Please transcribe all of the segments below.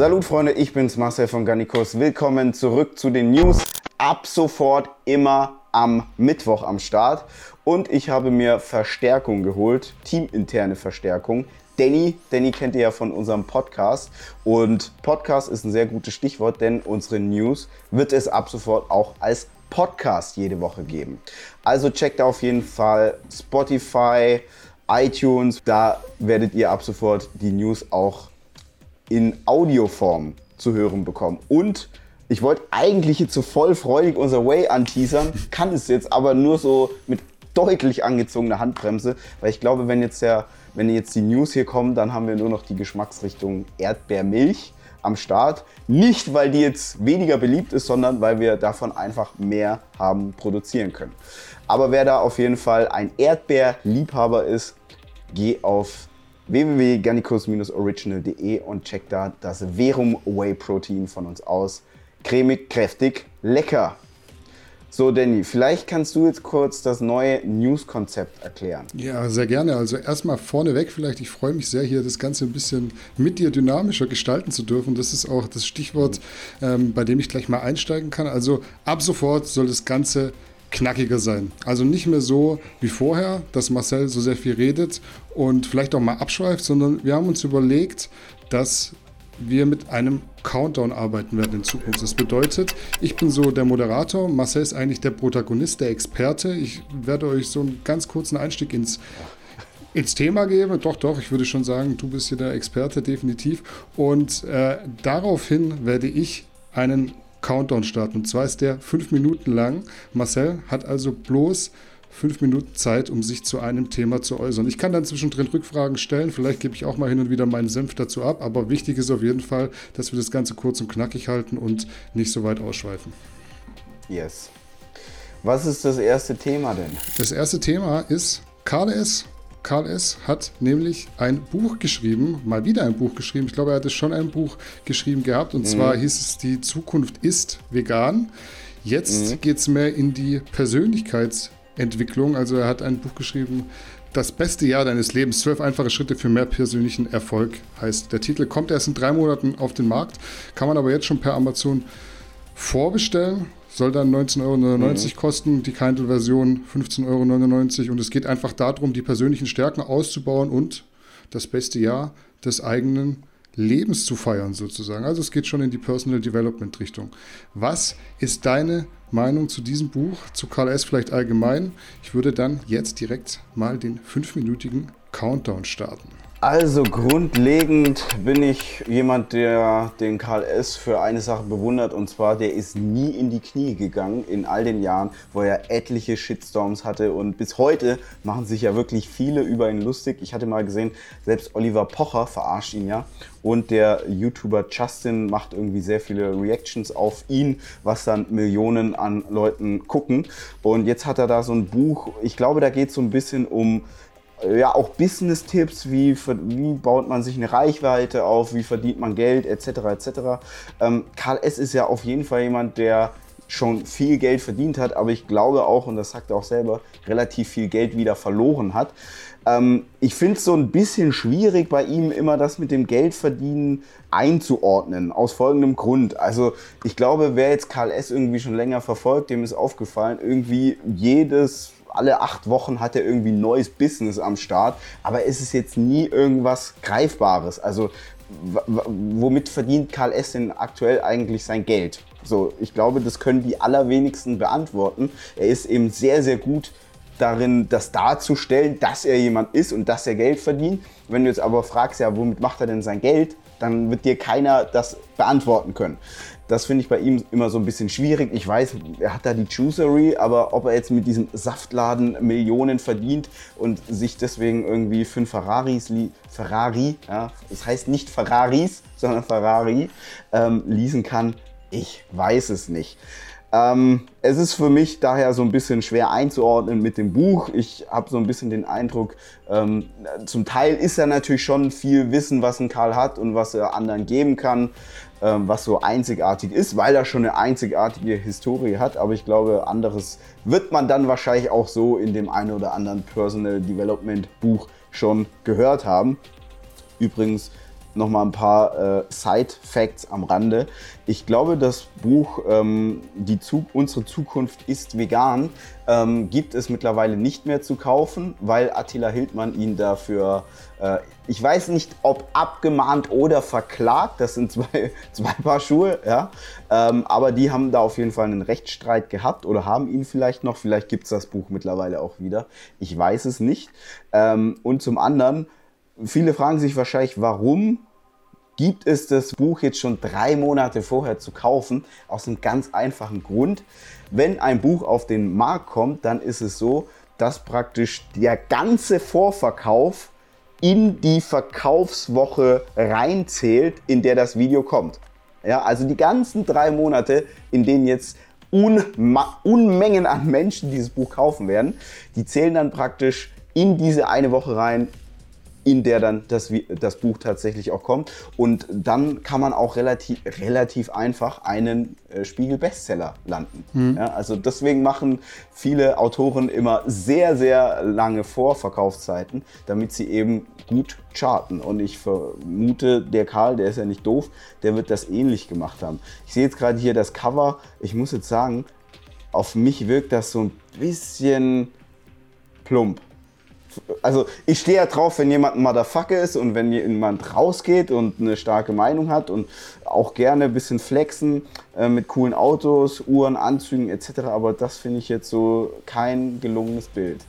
Salut Freunde, ich bin's Marcel von Garnicus. Willkommen zurück zu den News. Ab sofort immer am Mittwoch am Start. Und ich habe mir Verstärkung geholt, teaminterne Verstärkung. Danny, Danny kennt ihr ja von unserem Podcast. Und Podcast ist ein sehr gutes Stichwort, denn unsere News wird es ab sofort auch als Podcast jede Woche geben. Also checkt auf jeden Fall Spotify, iTunes. Da werdet ihr ab sofort die News auch in Audioform zu hören bekommen. Und ich wollte eigentlich jetzt so voll freudig unser Way anteasern, kann es jetzt aber nur so mit deutlich angezogener Handbremse, weil ich glaube, wenn jetzt, der, wenn jetzt die News hier kommen, dann haben wir nur noch die Geschmacksrichtung Erdbeermilch am Start. Nicht, weil die jetzt weniger beliebt ist, sondern weil wir davon einfach mehr haben produzieren können. Aber wer da auf jeden Fall ein Erdbeerliebhaber ist, geh auf www.garnicus-original.de und check da das Verum Whey Protein von uns aus. Cremig, kräftig, lecker. So, Danny, vielleicht kannst du jetzt kurz das neue News-Konzept erklären. Ja, sehr gerne. Also erstmal vorneweg vielleicht, ich freue mich sehr, hier das Ganze ein bisschen mit dir dynamischer gestalten zu dürfen. Das ist auch das Stichwort, ähm, bei dem ich gleich mal einsteigen kann. Also ab sofort soll das Ganze knackiger sein. Also nicht mehr so wie vorher, dass Marcel so sehr viel redet und vielleicht auch mal abschweift, sondern wir haben uns überlegt, dass wir mit einem Countdown arbeiten werden in Zukunft. Das bedeutet, ich bin so der Moderator, Marcel ist eigentlich der Protagonist, der Experte. Ich werde euch so einen ganz kurzen Einstieg ins, ins Thema geben. Doch, doch, ich würde schon sagen, du bist hier der Experte, definitiv. Und äh, daraufhin werde ich einen Countdown starten. Und zwar ist der fünf Minuten lang. Marcel hat also bloß fünf Minuten Zeit, um sich zu einem Thema zu äußern. Ich kann dann zwischendrin Rückfragen stellen, vielleicht gebe ich auch mal hin und wieder meinen Senf dazu ab, aber wichtig ist auf jeden Fall, dass wir das Ganze kurz und knackig halten und nicht so weit ausschweifen. Yes. Was ist das erste Thema denn? Das erste Thema ist KLS. Karl S. hat nämlich ein Buch geschrieben, mal wieder ein Buch geschrieben. Ich glaube, er hatte schon ein Buch geschrieben gehabt. Und mhm. zwar hieß es Die Zukunft ist vegan. Jetzt mhm. geht es mehr in die Persönlichkeitsentwicklung. Also er hat ein Buch geschrieben, Das beste Jahr deines Lebens. Zwölf einfache Schritte für mehr persönlichen Erfolg heißt der Titel. Kommt erst in drei Monaten auf den Markt. Kann man aber jetzt schon per Amazon vorbestellen soll dann 19,99 Euro mhm. kosten, die Kindle-Version 15,99 Euro. Und es geht einfach darum, die persönlichen Stärken auszubauen und das beste Jahr des eigenen Lebens zu feiern, sozusagen. Also es geht schon in die Personal Development Richtung. Was ist deine Meinung zu diesem Buch, zu Karl S. vielleicht allgemein? Ich würde dann jetzt direkt mal den fünfminütigen Countdown starten. Also grundlegend bin ich jemand, der den Karl S. für eine Sache bewundert. Und zwar, der ist nie in die Knie gegangen in all den Jahren, wo er etliche Shitstorms hatte. Und bis heute machen sich ja wirklich viele über ihn lustig. Ich hatte mal gesehen, selbst Oliver Pocher verarscht ihn ja. Und der YouTuber Justin macht irgendwie sehr viele Reactions auf ihn, was dann Millionen an Leuten gucken. Und jetzt hat er da so ein Buch, ich glaube, da geht es so ein bisschen um ja auch Business-Tipps, wie, wie baut man sich eine Reichweite auf, wie verdient man Geld, etc. etc. Ähm, Karl S. ist ja auf jeden Fall jemand, der schon viel Geld verdient hat, aber ich glaube auch, und das sagt er auch selber, relativ viel Geld wieder verloren hat. Ähm, ich finde es so ein bisschen schwierig bei ihm immer das mit dem Geldverdienen einzuordnen, aus folgendem Grund. Also ich glaube, wer jetzt Karl S. irgendwie schon länger verfolgt, dem ist aufgefallen, irgendwie jedes alle acht Wochen hat er irgendwie ein neues Business am Start, aber es ist jetzt nie irgendwas Greifbares. Also womit verdient Karl S. denn aktuell eigentlich sein Geld? So, ich glaube, das können die allerwenigsten beantworten. Er ist eben sehr, sehr gut darin, das darzustellen, dass er jemand ist und dass er Geld verdient. Wenn du jetzt aber fragst, ja, womit macht er denn sein Geld, dann wird dir keiner das beantworten können. Das finde ich bei ihm immer so ein bisschen schwierig. Ich weiß, er hat da die Juicery, aber ob er jetzt mit diesem Saftladen Millionen verdient und sich deswegen irgendwie fünf Ferraris, Ferrari, ja, das heißt nicht Ferraris, sondern Ferrari, ähm, leasen kann, ich weiß es nicht. Ähm, es ist für mich daher so ein bisschen schwer einzuordnen mit dem Buch. Ich habe so ein bisschen den Eindruck, ähm, zum Teil ist er natürlich schon viel Wissen, was ein Karl hat und was er anderen geben kann. Ähm, was so einzigartig ist, weil er schon eine einzigartige Historie hat. Aber ich glaube, anderes wird man dann wahrscheinlich auch so in dem einen oder anderen Personal Development Buch schon gehört haben. Übrigens, nochmal ein paar äh, Side-Facts am Rande. Ich glaube, das Buch ähm, die Zu Unsere Zukunft ist vegan ähm, gibt es mittlerweile nicht mehr zu kaufen, weil Attila Hildmann ihn dafür, äh, ich weiß nicht, ob abgemahnt oder verklagt, das sind zwei, zwei Paar Schuhe, ja. Ähm, aber die haben da auf jeden Fall einen Rechtsstreit gehabt oder haben ihn vielleicht noch, vielleicht gibt es das Buch mittlerweile auch wieder. Ich weiß es nicht. Ähm, und zum anderen, viele fragen sich wahrscheinlich, warum gibt es das Buch jetzt schon drei Monate vorher zu kaufen. Aus einem ganz einfachen Grund. Wenn ein Buch auf den Markt kommt, dann ist es so, dass praktisch der ganze Vorverkauf in die Verkaufswoche reinzählt, in der das Video kommt. Ja, also die ganzen drei Monate, in denen jetzt Unma Unmengen an Menschen dieses Buch kaufen werden, die zählen dann praktisch in diese eine Woche rein, in der dann das, das Buch tatsächlich auch kommt. Und dann kann man auch relativ, relativ einfach einen äh, Spiegel-Bestseller landen. Mhm. Ja, also deswegen machen viele Autoren immer sehr, sehr lange Vorverkaufszeiten, damit sie eben gut charten. Und ich vermute, der Karl, der ist ja nicht doof, der wird das ähnlich gemacht haben. Ich sehe jetzt gerade hier das Cover. Ich muss jetzt sagen, auf mich wirkt das so ein bisschen plump also ich stehe ja drauf, wenn jemand ein Motherfucker ist und wenn jemand rausgeht und eine starke Meinung hat und auch gerne ein bisschen flexen äh, mit coolen Autos, Uhren, Anzügen etc. Aber das finde ich jetzt so kein gelungenes Bild.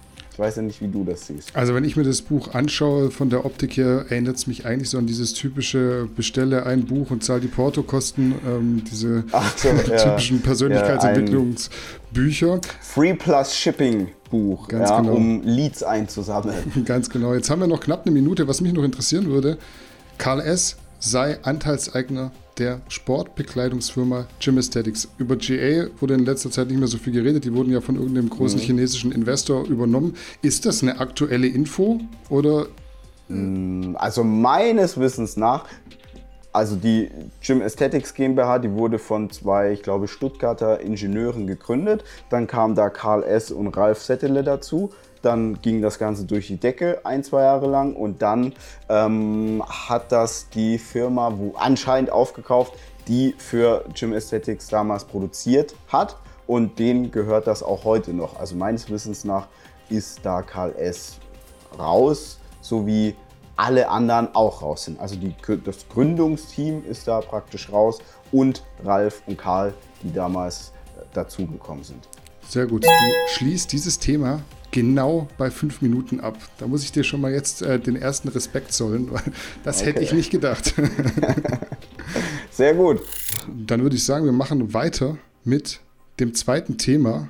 Ich weiß ja nicht, wie du das siehst. Also wenn ich mir das Buch anschaue, von der Optik her, erinnert es mich eigentlich so an dieses typische Bestelle ein Buch und zahl die Portokosten, ähm, diese so, typischen ja, Persönlichkeitsentwicklungsbücher. Ja, Free plus Shipping. Buch, ja, genau. um Leads einzusammeln. Ganz genau. Jetzt haben wir noch knapp eine Minute. Was mich noch interessieren würde, Karl S. sei Anteilseigner der Sportbekleidungsfirma Gym Aesthetics. Über GA wurde in letzter Zeit nicht mehr so viel geredet. Die wurden ja von irgendeinem großen mhm. chinesischen Investor übernommen. Ist das eine aktuelle Info oder? Mm, also meines Wissens nach also die Gym Aesthetics GmbH, die wurde von zwei, ich glaube, Stuttgarter Ingenieuren gegründet. Dann kam da Karl S. und Ralf Settele dazu. Dann ging das Ganze durch die Decke ein, zwei Jahre lang und dann ähm, hat das die Firma wo anscheinend aufgekauft, die für Gym Aesthetics damals produziert hat und denen gehört das auch heute noch. Also meines Wissens nach ist da Karl S. raus, sowie alle anderen auch raus sind. Also die, das Gründungsteam ist da praktisch raus und Ralf und Karl, die damals äh, dazugekommen sind. Sehr gut. Du schließt dieses Thema genau bei fünf Minuten ab. Da muss ich dir schon mal jetzt äh, den ersten Respekt zollen, weil das okay. hätte ich nicht gedacht. Sehr gut. Dann würde ich sagen, wir machen weiter mit dem zweiten Thema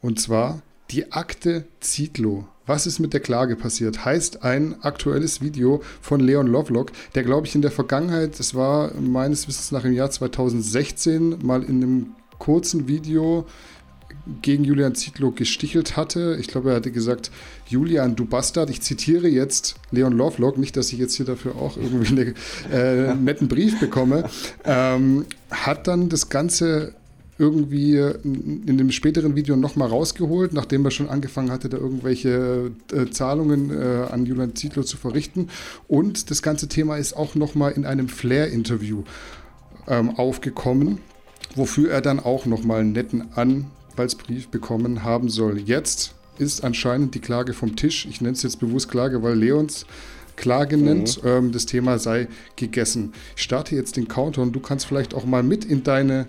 und zwar die Akte Zietlow. Was ist mit der Klage passiert? Heißt ein aktuelles Video von Leon Lovelock, der, glaube ich, in der Vergangenheit, das war meines Wissens nach im Jahr 2016, mal in einem kurzen Video gegen Julian Zietlow gestichelt hatte. Ich glaube, er hatte gesagt, Julian, du Bastard, ich zitiere jetzt Leon Lovelock, nicht, dass ich jetzt hier dafür auch irgendwie einen äh, netten Brief bekomme, ähm, hat dann das Ganze irgendwie in dem späteren Video nochmal rausgeholt, nachdem er schon angefangen hatte, da irgendwelche äh, Zahlungen äh, an Julian Zietlow zu verrichten. Und das ganze Thema ist auch nochmal in einem Flair-Interview ähm, aufgekommen, wofür er dann auch nochmal einen netten Anwaltsbrief bekommen haben soll. Jetzt ist anscheinend die Klage vom Tisch. Ich nenne es jetzt bewusst Klage, weil Leons Klage nennt. Mhm. Ähm, das Thema sei gegessen. Ich starte jetzt den Counter und du kannst vielleicht auch mal mit in deine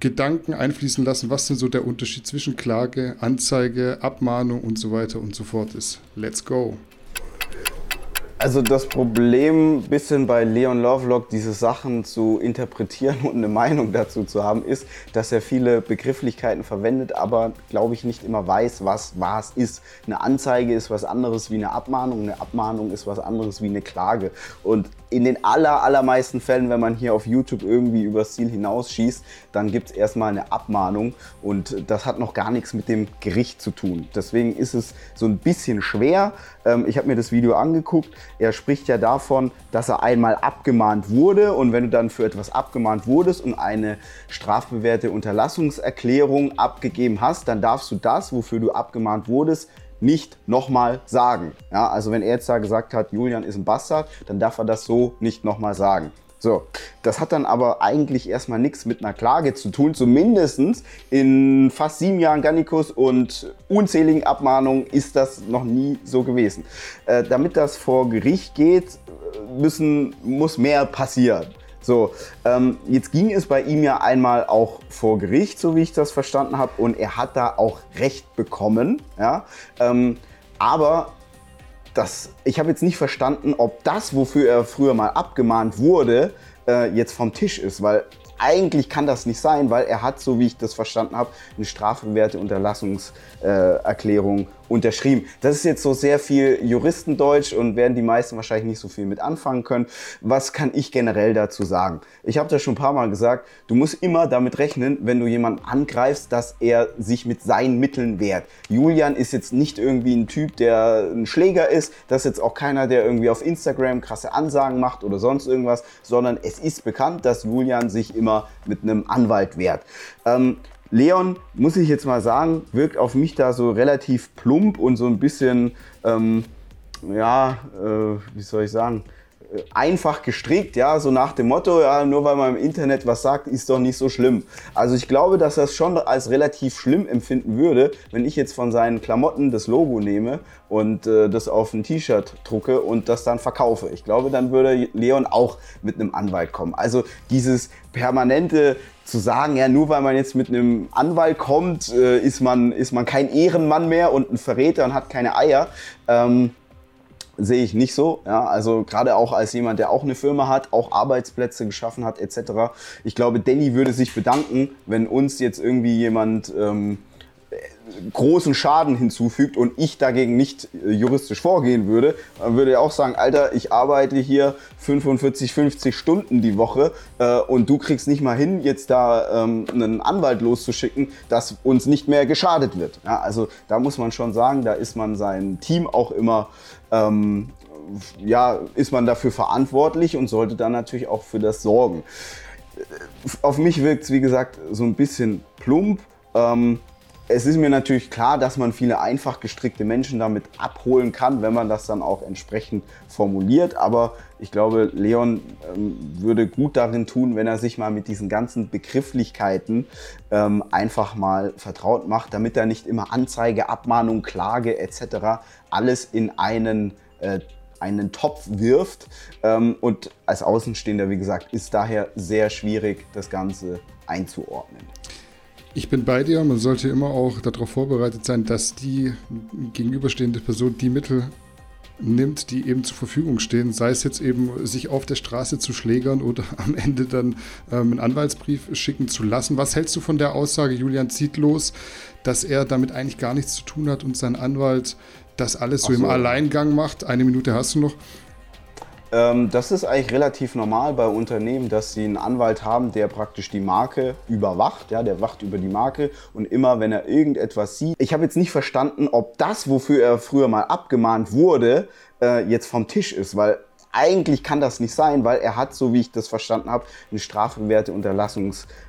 Gedanken einfließen lassen, was denn so der Unterschied zwischen Klage, Anzeige, Abmahnung und so weiter und so fort ist. Let's go. Also das Problem bisschen bei Leon Lovelock, diese Sachen zu interpretieren und eine Meinung dazu zu haben, ist, dass er viele Begrifflichkeiten verwendet, aber glaube ich nicht immer weiß, was was ist. Eine Anzeige ist was anderes wie eine Abmahnung, eine Abmahnung ist was anderes wie eine Klage. Und in den aller, allermeisten Fällen, wenn man hier auf YouTube irgendwie übers Ziel hinausschießt, dann gibt es erstmal eine Abmahnung und das hat noch gar nichts mit dem Gericht zu tun. Deswegen ist es so ein bisschen schwer. Ähm, ich habe mir das Video angeguckt. Er spricht ja davon, dass er einmal abgemahnt wurde und wenn du dann für etwas abgemahnt wurdest und eine strafbewährte Unterlassungserklärung abgegeben hast, dann darfst du das, wofür du abgemahnt wurdest, nicht nochmal sagen. Ja, also wenn er jetzt da gesagt hat, Julian ist ein Bastard, dann darf er das so nicht nochmal sagen. So, das hat dann aber eigentlich erstmal nichts mit einer Klage zu tun, zumindest in fast sieben Jahren Gannikus und unzähligen Abmahnungen ist das noch nie so gewesen. Äh, damit das vor Gericht geht, müssen, muss mehr passieren. So, ähm, jetzt ging es bei ihm ja einmal auch vor Gericht, so wie ich das verstanden habe, und er hat da auch Recht bekommen. Ja? Ähm, aber das, ich habe jetzt nicht verstanden, ob das, wofür er früher mal abgemahnt wurde, äh, jetzt vom Tisch ist, weil eigentlich kann das nicht sein, weil er hat, so wie ich das verstanden habe, eine strafbewährte Unterlassungserklärung unterschrieben. Das ist jetzt so sehr viel Juristendeutsch und werden die meisten wahrscheinlich nicht so viel mit anfangen können. Was kann ich generell dazu sagen? Ich habe das schon ein paar Mal gesagt, du musst immer damit rechnen, wenn du jemanden angreifst, dass er sich mit seinen Mitteln wehrt. Julian ist jetzt nicht irgendwie ein Typ, der ein Schläger ist, das ist jetzt auch keiner, der irgendwie auf Instagram krasse Ansagen macht oder sonst irgendwas, sondern es ist bekannt, dass Julian sich immer mit einem Anwalt wehrt. Ähm, Leon, muss ich jetzt mal sagen, wirkt auf mich da so relativ plump und so ein bisschen, ähm, ja, äh, wie soll ich sagen, äh, einfach gestrickt, ja, so nach dem Motto, ja, nur weil man im Internet was sagt, ist doch nicht so schlimm. Also ich glaube, dass er es schon als relativ schlimm empfinden würde, wenn ich jetzt von seinen Klamotten das Logo nehme und äh, das auf ein T-Shirt drucke und das dann verkaufe. Ich glaube, dann würde Leon auch mit einem Anwalt kommen. Also dieses permanente zu sagen, ja, nur weil man jetzt mit einem Anwalt kommt, äh, ist, man, ist man kein Ehrenmann mehr und ein Verräter und hat keine Eier. Ähm, sehe ich nicht so. Ja, also gerade auch als jemand, der auch eine Firma hat, auch Arbeitsplätze geschaffen hat etc. Ich glaube, Danny würde sich bedanken, wenn uns jetzt irgendwie jemand ähm, großen Schaden hinzufügt und ich dagegen nicht äh, juristisch vorgehen würde, dann würde er auch sagen, Alter, ich arbeite hier 45, 50 Stunden die Woche äh, und du kriegst nicht mal hin, jetzt da ähm, einen Anwalt loszuschicken, dass uns nicht mehr geschadet wird. Ja, also da muss man schon sagen, da ist man sein Team auch immer ähm, ja, ist man dafür verantwortlich und sollte dann natürlich auch für das sorgen. Äh, auf mich wirkt es, wie gesagt, so ein bisschen plump. Ähm, es ist mir natürlich klar, dass man viele einfach gestrickte Menschen damit abholen kann, wenn man das dann auch entsprechend formuliert. Aber ich glaube, Leon ähm, würde gut darin tun, wenn er sich mal mit diesen ganzen Begrifflichkeiten ähm, einfach mal vertraut macht, damit er nicht immer Anzeige, Abmahnung, Klage etc. alles in einen äh, einen Topf wirft. Ähm, und als Außenstehender, wie gesagt, ist daher sehr schwierig, das Ganze einzuordnen. Ich bin bei dir. Man sollte immer auch darauf vorbereitet sein, dass die gegenüberstehende Person die Mittel nimmt, die eben zur Verfügung stehen, sei es jetzt eben sich auf der Straße zu schlägern oder am Ende dann ähm, einen Anwaltsbrief schicken zu lassen. Was hältst du von der Aussage, Julian zieht los, dass er damit eigentlich gar nichts zu tun hat und sein Anwalt das alles so, so im Alleingang macht? Eine Minute hast du noch. Ähm, das ist eigentlich relativ normal bei Unternehmen, dass sie einen Anwalt haben, der praktisch die Marke überwacht. Ja, der wacht über die Marke und immer, wenn er irgendetwas sieht. Ich habe jetzt nicht verstanden, ob das, wofür er früher mal abgemahnt wurde, äh, jetzt vom Tisch ist, weil eigentlich kann das nicht sein, weil er hat, so wie ich das verstanden habe, eine strafbewährte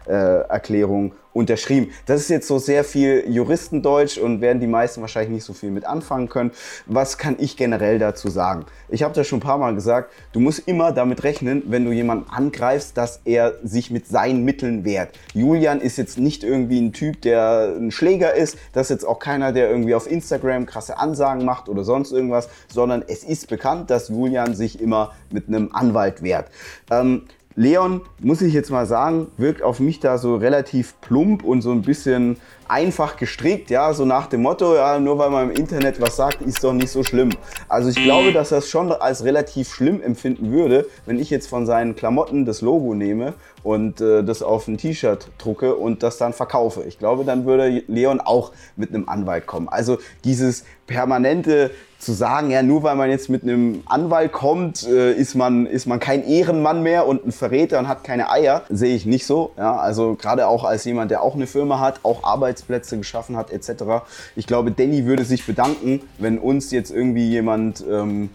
Unterlassungserklärung unterschrieben. Das ist jetzt so sehr viel Juristendeutsch und werden die meisten wahrscheinlich nicht so viel mit anfangen können. Was kann ich generell dazu sagen? Ich habe das schon ein paar Mal gesagt, du musst immer damit rechnen, wenn du jemanden angreifst, dass er sich mit seinen Mitteln wehrt. Julian ist jetzt nicht irgendwie ein Typ, der ein Schläger ist, das ist jetzt auch keiner, der irgendwie auf Instagram krasse Ansagen macht oder sonst irgendwas, sondern es ist bekannt, dass Julian sich immer mit einem Anwalt wehrt. Ähm, Leon, muss ich jetzt mal sagen, wirkt auf mich da so relativ plump und so ein bisschen einfach gestrickt, ja, so nach dem Motto, ja, nur weil man im Internet was sagt, ist doch nicht so schlimm. Also ich glaube, dass er es schon als relativ schlimm empfinden würde, wenn ich jetzt von seinen Klamotten das Logo nehme und äh, das auf ein T-Shirt drucke und das dann verkaufe. Ich glaube, dann würde Leon auch mit einem Anwalt kommen. Also dieses permanente zu sagen, ja, nur weil man jetzt mit einem Anwalt kommt, äh, ist, man, ist man kein Ehrenmann mehr und ein Verräter und hat keine Eier, sehe ich nicht so. Ja, also gerade auch als jemand, der auch eine Firma hat, auch Arbeitsplätze geschaffen hat etc. Ich glaube, Danny würde sich bedanken, wenn uns jetzt irgendwie jemand ähm,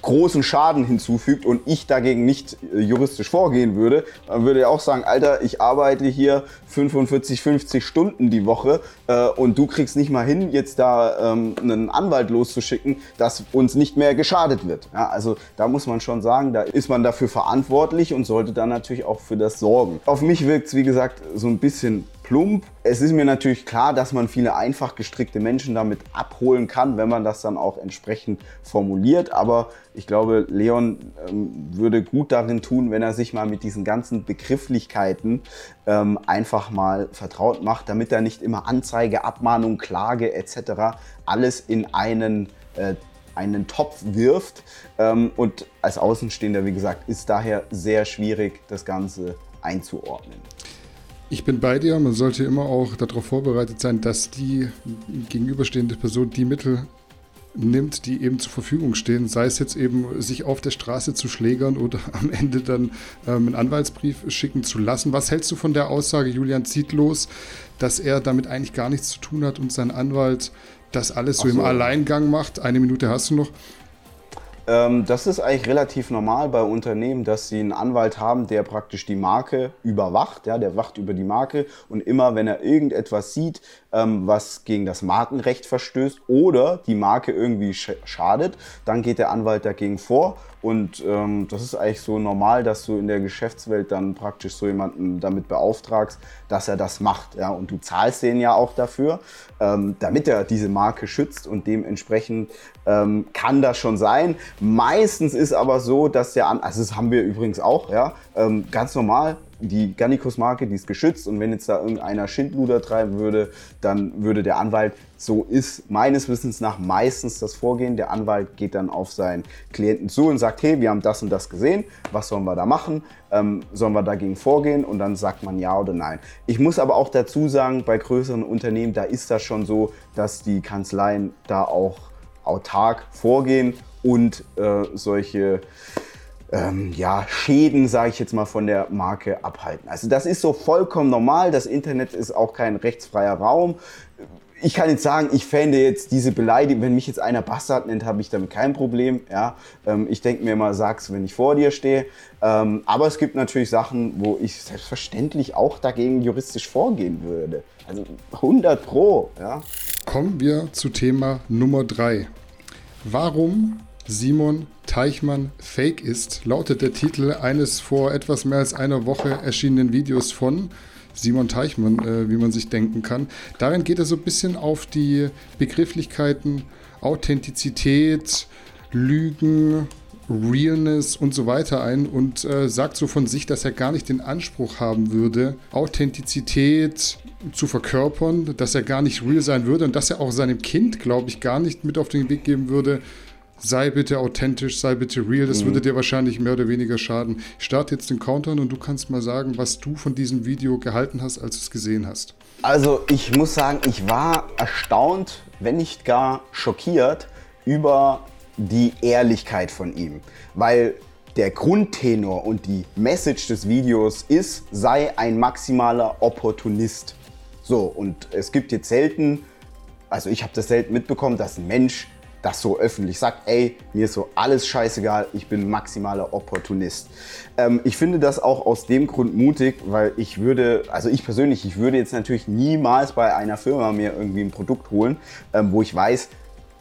großen Schaden hinzufügt und ich dagegen nicht äh, juristisch vorgehen würde, dann würde er auch sagen, Alter, ich arbeite hier 45, 50 Stunden die Woche äh, und du kriegst nicht mal hin, jetzt da ähm, einen Anwalt loszuschicken, dass uns nicht mehr geschadet wird. Ja, also da muss man schon sagen, da ist man dafür verantwortlich und sollte dann natürlich auch für das sorgen. Auf mich wirkt es, wie gesagt, so ein bisschen plump. Es ist mir natürlich klar, dass man viele einfach gestrickte Menschen damit abholen kann, wenn man das dann auch entsprechend formuliert. Aber ich glaube, Leon ähm, würde gut darin tun, wenn er sich mal mit diesen ganzen Begrifflichkeiten ähm, einfach mal vertraut macht, damit er nicht immer Anzeige, Abmahnung, Klage etc. alles in einen äh, einen Topf wirft. Ähm, und als Außenstehender, wie gesagt, ist daher sehr schwierig, das Ganze einzuordnen. Ich bin bei dir. Man sollte immer auch darauf vorbereitet sein, dass die gegenüberstehende Person die Mittel nimmt, die eben zur Verfügung stehen, sei es jetzt eben sich auf der Straße zu schlägern oder am Ende dann ähm, einen Anwaltsbrief schicken zu lassen. Was hältst du von der Aussage, Julian zieht los, dass er damit eigentlich gar nichts zu tun hat und sein Anwalt das alles so, so. im Alleingang macht? Eine Minute hast du noch. Ähm, das ist eigentlich relativ normal bei Unternehmen, dass sie einen Anwalt haben, der praktisch die Marke überwacht. Ja, der wacht über die Marke und immer, wenn er irgendetwas sieht, ähm, was gegen das Markenrecht verstößt oder die Marke irgendwie schadet, dann geht der Anwalt dagegen vor und ähm, das ist eigentlich so normal, dass du in der Geschäftswelt dann praktisch so jemanden damit beauftragst, dass er das macht. Ja? Und du zahlst den ja auch dafür, ähm, damit er diese Marke schützt und dementsprechend ähm, kann das schon sein. Meistens ist aber so, dass der, An also das haben wir übrigens auch, ja, ähm, ganz normal, die Gannikus-Marke, die ist geschützt und wenn jetzt da irgendeiner Schindluder treiben würde, dann würde der Anwalt, so ist meines Wissens nach meistens das Vorgehen, der Anwalt geht dann auf seinen Klienten zu und sagt, hey, wir haben das und das gesehen, was sollen wir da machen, ähm, sollen wir dagegen vorgehen und dann sagt man ja oder nein. Ich muss aber auch dazu sagen, bei größeren Unternehmen, da ist das schon so, dass die Kanzleien da auch autark vorgehen und äh, solche ähm, ja, Schäden, sage ich jetzt mal, von der Marke abhalten. Also das ist so vollkommen normal. Das Internet ist auch kein rechtsfreier Raum. Ich kann jetzt sagen, ich fände jetzt diese Beleidigung, wenn mich jetzt einer Bastard nennt, habe ich damit kein Problem. Ja, ähm, ich denke mir immer, sag's, wenn ich vor dir stehe. Ähm, aber es gibt natürlich Sachen, wo ich selbstverständlich auch dagegen juristisch vorgehen würde. Also 100 pro. Ja. Kommen wir zu Thema Nummer 3. Warum Simon Teichmann Fake ist, lautet der Titel eines vor etwas mehr als einer Woche erschienenen Videos von Simon Teichmann, äh, wie man sich denken kann. Darin geht er so ein bisschen auf die Begrifflichkeiten Authentizität, Lügen, Realness und so weiter ein und äh, sagt so von sich, dass er gar nicht den Anspruch haben würde, Authentizität zu verkörpern, dass er gar nicht real sein würde und dass er auch seinem Kind, glaube ich, gar nicht mit auf den Weg geben würde, sei bitte authentisch, sei bitte real, das mhm. würde dir wahrscheinlich mehr oder weniger schaden. Ich starte jetzt den Countdown und du kannst mal sagen, was du von diesem Video gehalten hast, als du es gesehen hast. Also ich muss sagen, ich war erstaunt, wenn nicht gar schockiert über die Ehrlichkeit von ihm, weil der Grundtenor und die Message des Videos ist, sei ein maximaler Opportunist. So, und es gibt jetzt selten, also ich habe das selten mitbekommen, dass ein Mensch das so öffentlich sagt, ey, mir ist so alles scheißegal, ich bin maximaler Opportunist. Ähm, ich finde das auch aus dem Grund mutig, weil ich würde, also ich persönlich, ich würde jetzt natürlich niemals bei einer Firma mir irgendwie ein Produkt holen, ähm, wo ich weiß,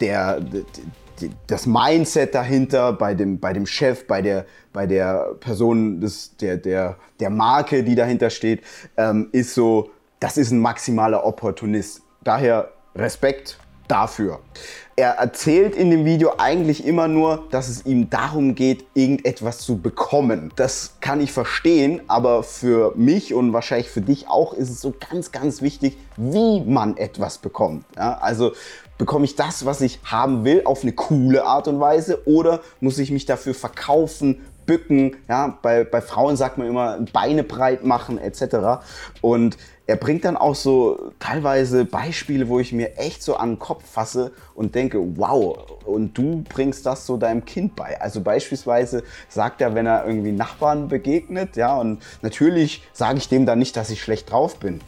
der, das Mindset dahinter bei dem, bei dem Chef, bei der, bei der Person, des, der, der, der Marke, die dahinter steht, ähm, ist so, das ist ein maximaler Opportunist. Daher Respekt dafür. Er erzählt in dem Video eigentlich immer nur, dass es ihm darum geht, irgendetwas zu bekommen. Das kann ich verstehen, aber für mich und wahrscheinlich für dich auch ist es so ganz, ganz wichtig, wie man etwas bekommt. Ja, also bekomme ich das, was ich haben will, auf eine coole Art und Weise oder muss ich mich dafür verkaufen, bücken, ja, bei, bei Frauen sagt man immer Beine breit machen etc. Und er bringt dann auch so teilweise Beispiele, wo ich mir echt so an den Kopf fasse und denke, wow, und du bringst das so deinem Kind bei. Also beispielsweise sagt er, wenn er irgendwie Nachbarn begegnet, ja, und natürlich sage ich dem dann nicht, dass ich schlecht drauf bin.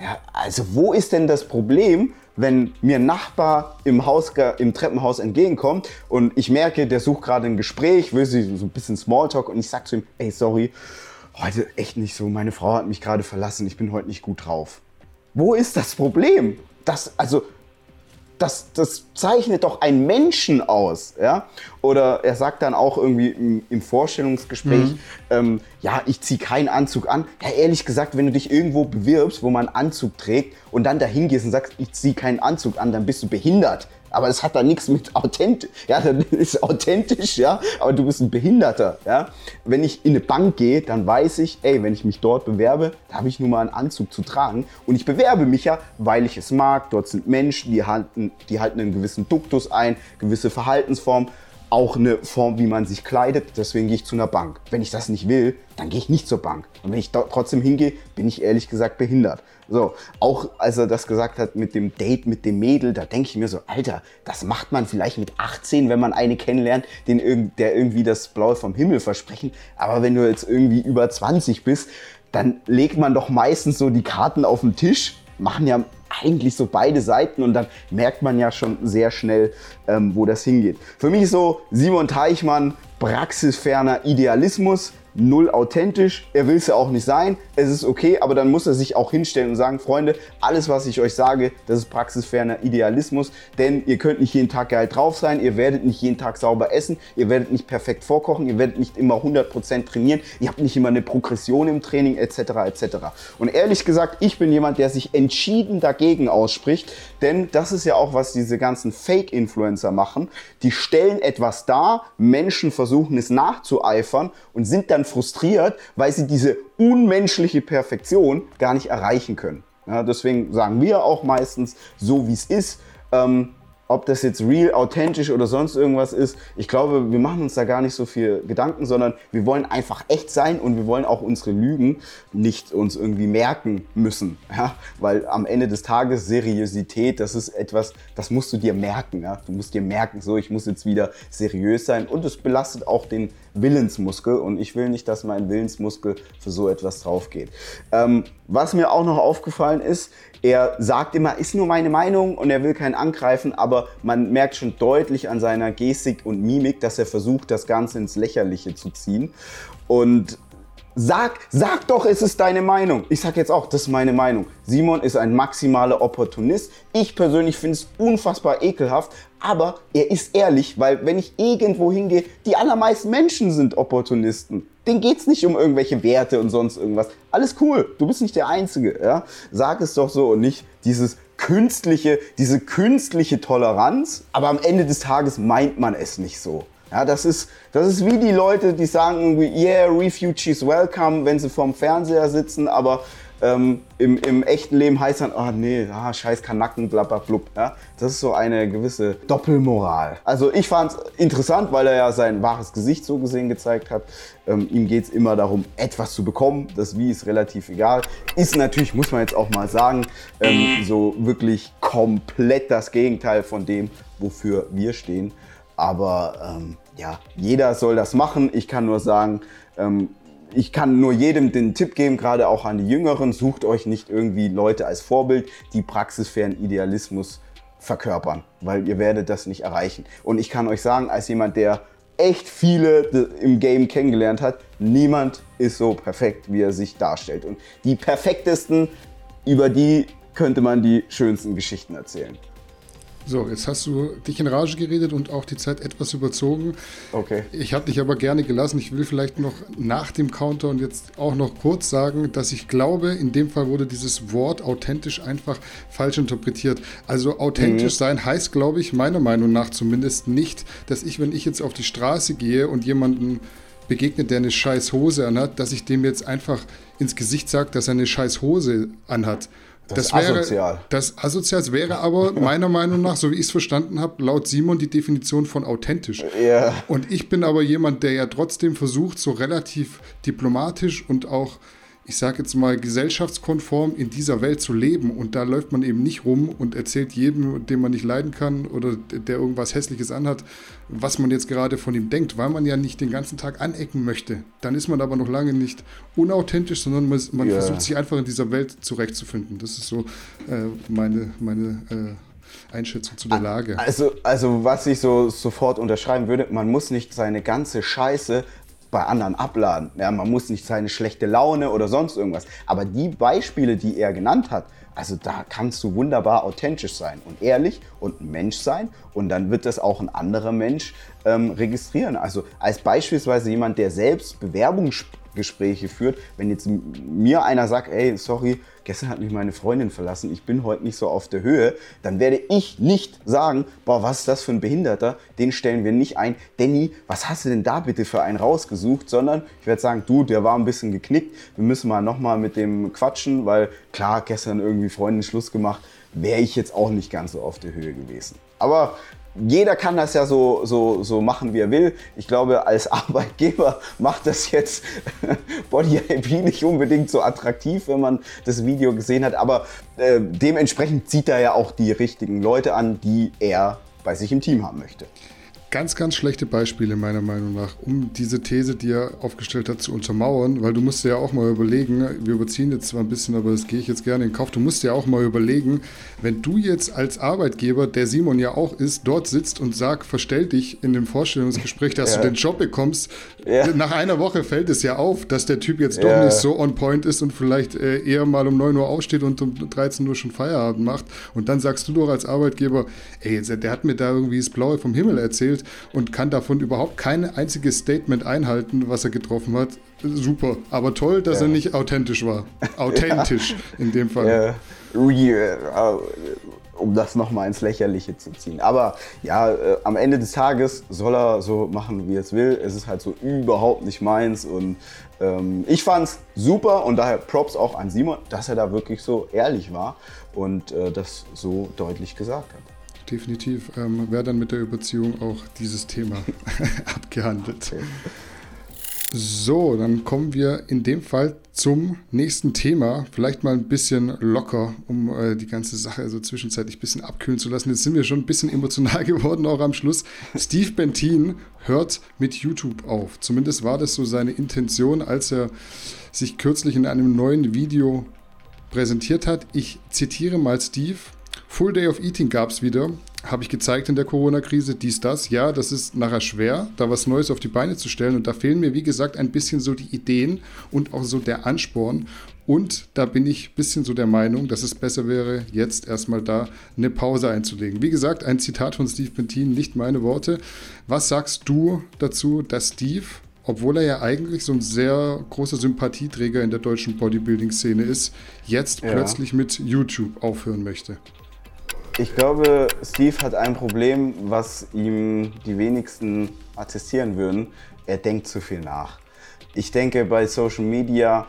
Ja, also wo ist denn das Problem, wenn mir ein Nachbar im, Haus, im Treppenhaus entgegenkommt und ich merke, der sucht gerade ein Gespräch, will sie so ein bisschen Smalltalk und ich sag zu ihm, ey, sorry, heute echt nicht so, meine Frau hat mich gerade verlassen, ich bin heute nicht gut drauf. Wo ist das Problem? Das, also, das, das zeichnet doch einen Menschen aus. Ja? Oder er sagt dann auch irgendwie im, im Vorstellungsgespräch, mhm. ähm, ja, ich ziehe keinen Anzug an. Ja, ehrlich gesagt, wenn du dich irgendwo bewirbst, wo man einen Anzug trägt und dann dahin gehst und sagst, ich ziehe keinen Anzug an, dann bist du behindert. Aber es hat da nichts mit authentisch. Ja, das ist authentisch, ja, aber du bist ein Behinderter, ja. Wenn ich in eine Bank gehe, dann weiß ich, ey, wenn ich mich dort bewerbe, da habe ich nur mal einen Anzug zu tragen. Und ich bewerbe mich ja, weil ich es mag. Dort sind Menschen, die halten, die halten einen gewissen Duktus ein, gewisse Verhaltensformen auch eine Form, wie man sich kleidet. Deswegen gehe ich zu einer Bank. Wenn ich das nicht will, dann gehe ich nicht zur Bank. Und wenn ich trotzdem hingehe, bin ich ehrlich gesagt behindert. So, auch als er das gesagt hat mit dem Date mit dem Mädel, da denke ich mir so, Alter, das macht man vielleicht mit 18, wenn man eine kennenlernt, den, der irgendwie das Blaue vom Himmel versprechen. Aber wenn du jetzt irgendwie über 20 bist, dann legt man doch meistens so die Karten auf den Tisch, machen ja eigentlich so beide Seiten und dann merkt man ja schon sehr schnell, ähm, wo das hingeht. Für mich so Simon Teichmann praxisferner Idealismus null authentisch. Er will es ja auch nicht sein. Es ist okay, aber dann muss er sich auch hinstellen und sagen, Freunde, alles, was ich euch sage, das ist praxisferner Idealismus. Denn ihr könnt nicht jeden Tag geil drauf sein, ihr werdet nicht jeden Tag sauber essen, ihr werdet nicht perfekt vorkochen, ihr werdet nicht immer 100% trainieren, ihr habt nicht immer eine Progression im Training etc. etc. Und ehrlich gesagt, ich bin jemand, der sich entschieden dagegen ausspricht, denn das ist ja auch, was diese ganzen Fake-Influencer machen. Die stellen etwas dar, Menschen versuchen es nachzueifern und sind dann dann frustriert, weil sie diese unmenschliche Perfektion gar nicht erreichen können. Ja, deswegen sagen wir auch meistens, so wie es ist. Ähm, ob das jetzt real, authentisch oder sonst irgendwas ist, ich glaube, wir machen uns da gar nicht so viel Gedanken, sondern wir wollen einfach echt sein und wir wollen auch unsere Lügen nicht uns irgendwie merken müssen. Ja? Weil am Ende des Tages Seriosität, das ist etwas, das musst du dir merken. Ja? Du musst dir merken, so, ich muss jetzt wieder seriös sein und es belastet auch den Willensmuskel und ich will nicht, dass mein Willensmuskel für so etwas drauf geht. Ähm, was mir auch noch aufgefallen ist, er sagt immer, ist nur meine Meinung und er will keinen angreifen, aber man merkt schon deutlich an seiner Gestik und Mimik, dass er versucht, das Ganze ins Lächerliche zu ziehen. Und Sag, sag doch, es ist deine Meinung. Ich sag jetzt auch, das ist meine Meinung. Simon ist ein maximaler Opportunist. Ich persönlich finde es unfassbar ekelhaft, aber er ist ehrlich, weil wenn ich irgendwo hingehe, die allermeisten Menschen sind Opportunisten. Denen geht's nicht um irgendwelche Werte und sonst irgendwas. Alles cool, du bist nicht der Einzige. Ja? Sag es doch so und nicht dieses künstliche, diese künstliche Toleranz, aber am Ende des Tages meint man es nicht so. Ja, das ist, das ist wie die Leute, die sagen irgendwie, yeah, Refugees welcome, wenn sie vorm Fernseher sitzen, aber ähm, im, im echten Leben heißt dann, oh nee, ah, scheiß Kanacken, blub. Ja? Das ist so eine gewisse Doppelmoral. Also ich fand es interessant, weil er ja sein wahres Gesicht so gesehen gezeigt hat. Ähm, ihm geht es immer darum, etwas zu bekommen. Das Wie ist relativ egal. Ist natürlich, muss man jetzt auch mal sagen, ähm, so wirklich komplett das Gegenteil von dem, wofür wir stehen. Aber ähm, ja, jeder soll das machen. Ich kann nur sagen, ähm, ich kann nur jedem den Tipp geben, gerade auch an die Jüngeren, sucht euch nicht irgendwie Leute als Vorbild, die praxisfernen Idealismus verkörpern, weil ihr werdet das nicht erreichen. Und ich kann euch sagen, als jemand, der echt viele im Game kennengelernt hat, niemand ist so perfekt, wie er sich darstellt. Und die perfektesten, über die könnte man die schönsten Geschichten erzählen. So, jetzt hast du dich in Rage geredet und auch die Zeit etwas überzogen. Okay. Ich habe dich aber gerne gelassen. Ich will vielleicht noch nach dem Counter und jetzt auch noch kurz sagen, dass ich glaube, in dem Fall wurde dieses Wort authentisch einfach falsch interpretiert. Also authentisch mhm. sein heißt, glaube ich, meiner Meinung nach zumindest nicht, dass ich, wenn ich jetzt auf die Straße gehe und jemanden begegnet, der eine scheiß Hose anhat, dass ich dem jetzt einfach ins Gesicht sage, dass er eine scheiß Hose anhat. Das, das wäre asozial. Das asozial wäre aber meiner Meinung nach, so wie ich es verstanden habe, laut Simon die Definition von authentisch. Ja. Und ich bin aber jemand, der ja trotzdem versucht, so relativ diplomatisch und auch ich sage jetzt mal, gesellschaftskonform in dieser Welt zu leben. Und da läuft man eben nicht rum und erzählt jedem, den man nicht leiden kann oder der irgendwas Hässliches anhat, was man jetzt gerade von ihm denkt, weil man ja nicht den ganzen Tag anecken möchte. Dann ist man aber noch lange nicht unauthentisch, sondern man, man yeah. versucht sich einfach in dieser Welt zurechtzufinden. Das ist so äh, meine, meine äh, Einschätzung zu der Lage? Also, also was ich so sofort unterschreiben würde, man muss nicht seine ganze Scheiße bei anderen abladen. Ja, man muss nicht seine schlechte Laune oder sonst irgendwas. Aber die Beispiele, die er genannt hat, also da kannst du wunderbar authentisch sein und ehrlich und ein Mensch sein und dann wird das auch ein anderer Mensch ähm, registrieren. Also als beispielsweise jemand, der selbst Bewerbungsgespräche führt, wenn jetzt mir einer sagt, ey, sorry, gestern hat mich meine Freundin verlassen, ich bin heute nicht so auf der Höhe, dann werde ich nicht sagen, boah, was ist das für ein Behinderter, den stellen wir nicht ein. Danny, was hast du denn da bitte für einen rausgesucht? Sondern ich werde sagen, du, der war ein bisschen geknickt, wir müssen mal nochmal mit dem quatschen, weil klar, gestern irgendwie Freundin Schluss gemacht, wäre ich jetzt auch nicht ganz so auf der Höhe gewesen. Aber jeder kann das ja so, so, so machen, wie er will. Ich glaube, als Arbeitgeber macht das jetzt Body IP nicht unbedingt so attraktiv, wenn man das Video gesehen hat. Aber äh, dementsprechend zieht er ja auch die richtigen Leute an, die er bei sich im Team haben möchte ganz, ganz schlechte Beispiele meiner Meinung nach, um diese These, die er aufgestellt hat, zu untermauern, weil du musst dir ja auch mal überlegen, wir überziehen jetzt zwar ein bisschen, aber das gehe ich jetzt gerne in Kauf, du musst dir ja auch mal überlegen, wenn du jetzt als Arbeitgeber, der Simon ja auch ist, dort sitzt und sagt, verstell dich in dem Vorstellungsgespräch, dass ja. du den Job bekommst, ja. nach einer Woche fällt es ja auf, dass der Typ jetzt doch nicht so on point ist und vielleicht äh, eher mal um 9 Uhr aufsteht und um 13 Uhr schon Feierabend macht und dann sagst du doch als Arbeitgeber, ey, der hat mir da irgendwie das Blaue vom Himmel erzählt, gespielt und kann davon überhaupt kein einziges Statement einhalten, was er getroffen hat. Super, aber toll, dass ja. er nicht authentisch war. Authentisch in dem Fall. Ja. Um das nochmal ins Lächerliche zu ziehen. Aber ja, äh, am Ende des Tages soll er so machen, wie er es will. Es ist halt so überhaupt nicht meins. Und ähm, ich fand es super und daher Props auch an Simon, dass er da wirklich so ehrlich war und äh, das so deutlich gesagt hat definitiv ähm, wäre dann mit der Überziehung auch dieses Thema abgehandelt. Okay. So, dann kommen wir in dem Fall zum nächsten Thema. Vielleicht mal ein bisschen locker, um äh, die ganze Sache also zwischenzeitlich ein bisschen abkühlen zu lassen. Jetzt sind wir schon ein bisschen emotional geworden, auch am Schluss. Steve Bentin hört mit YouTube auf. Zumindest war das so seine Intention, als er sich kürzlich in einem neuen Video präsentiert hat. Ich zitiere mal Steve. Full Day of Eating gab es wieder. Habe ich gezeigt in der Corona-Krise, dies, das. Ja, das ist nachher schwer, da was Neues auf die Beine zu stellen. Und da fehlen mir, wie gesagt, ein bisschen so die Ideen und auch so der Ansporn. Und da bin ich ein bisschen so der Meinung, dass es besser wäre, jetzt erstmal da eine Pause einzulegen. Wie gesagt, ein Zitat von Steve Bentin, nicht meine Worte. Was sagst du dazu, dass Steve obwohl er ja eigentlich so ein sehr großer Sympathieträger in der deutschen Bodybuilding-Szene ist, jetzt ja. plötzlich mit YouTube aufhören möchte. Ich glaube, Steve hat ein Problem, was ihm die wenigsten attestieren würden. Er denkt zu viel nach. Ich denke, bei Social Media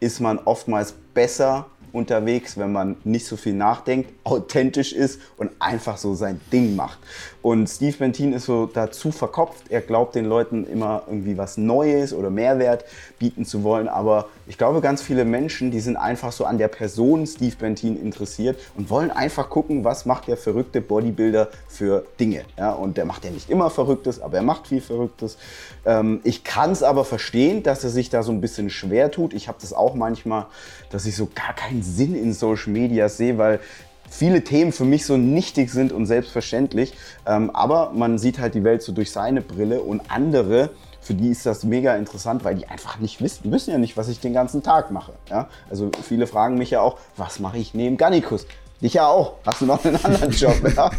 ist man oftmals besser unterwegs, wenn man nicht so viel nachdenkt, authentisch ist und einfach so sein Ding macht. Und Steve Bentin ist so dazu verkopft. Er glaubt den Leuten immer irgendwie was Neues oder Mehrwert bieten zu wollen. Aber ich glaube, ganz viele Menschen, die sind einfach so an der Person Steve Bentin interessiert und wollen einfach gucken, was macht der verrückte Bodybuilder für Dinge. Ja, und der macht ja nicht immer Verrücktes, aber er macht viel Verrücktes. Ähm, ich kann es aber verstehen, dass er sich da so ein bisschen schwer tut. Ich habe das auch manchmal, dass ich so gar keinen Sinn in Social Media sehe, weil viele Themen für mich so nichtig sind und selbstverständlich. Ähm, aber man sieht halt die Welt so durch seine Brille und andere, für die ist das mega interessant, weil die einfach nicht wissen, wissen ja nicht, was ich den ganzen Tag mache. Ja? Also viele fragen mich ja auch, was mache ich neben Gannikus? Dich ja auch. Hast du noch einen anderen Job? Ja?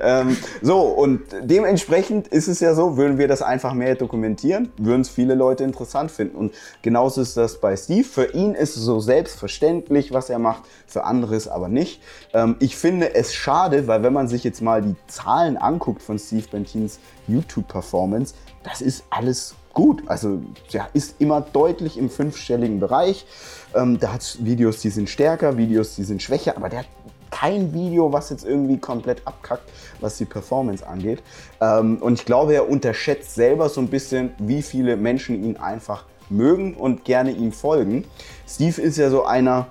ähm, so, und dementsprechend ist es ja so, würden wir das einfach mehr dokumentieren, würden es viele Leute interessant finden. Und genauso ist das bei Steve. Für ihn ist es so selbstverständlich, was er macht, für andere ist aber nicht. Ähm, ich finde es schade, weil wenn man sich jetzt mal die Zahlen anguckt von Steve Bentins YouTube-Performance, das ist alles gut. Also ja, ist immer deutlich im fünfstelligen Bereich. Ähm, der hat Videos, die sind stärker, Videos, die sind schwächer, aber der hat kein Video, was jetzt irgendwie komplett abkackt, was die Performance angeht. Ähm, und ich glaube, er unterschätzt selber so ein bisschen, wie viele Menschen ihn einfach mögen und gerne ihm folgen. Steve ist ja so einer,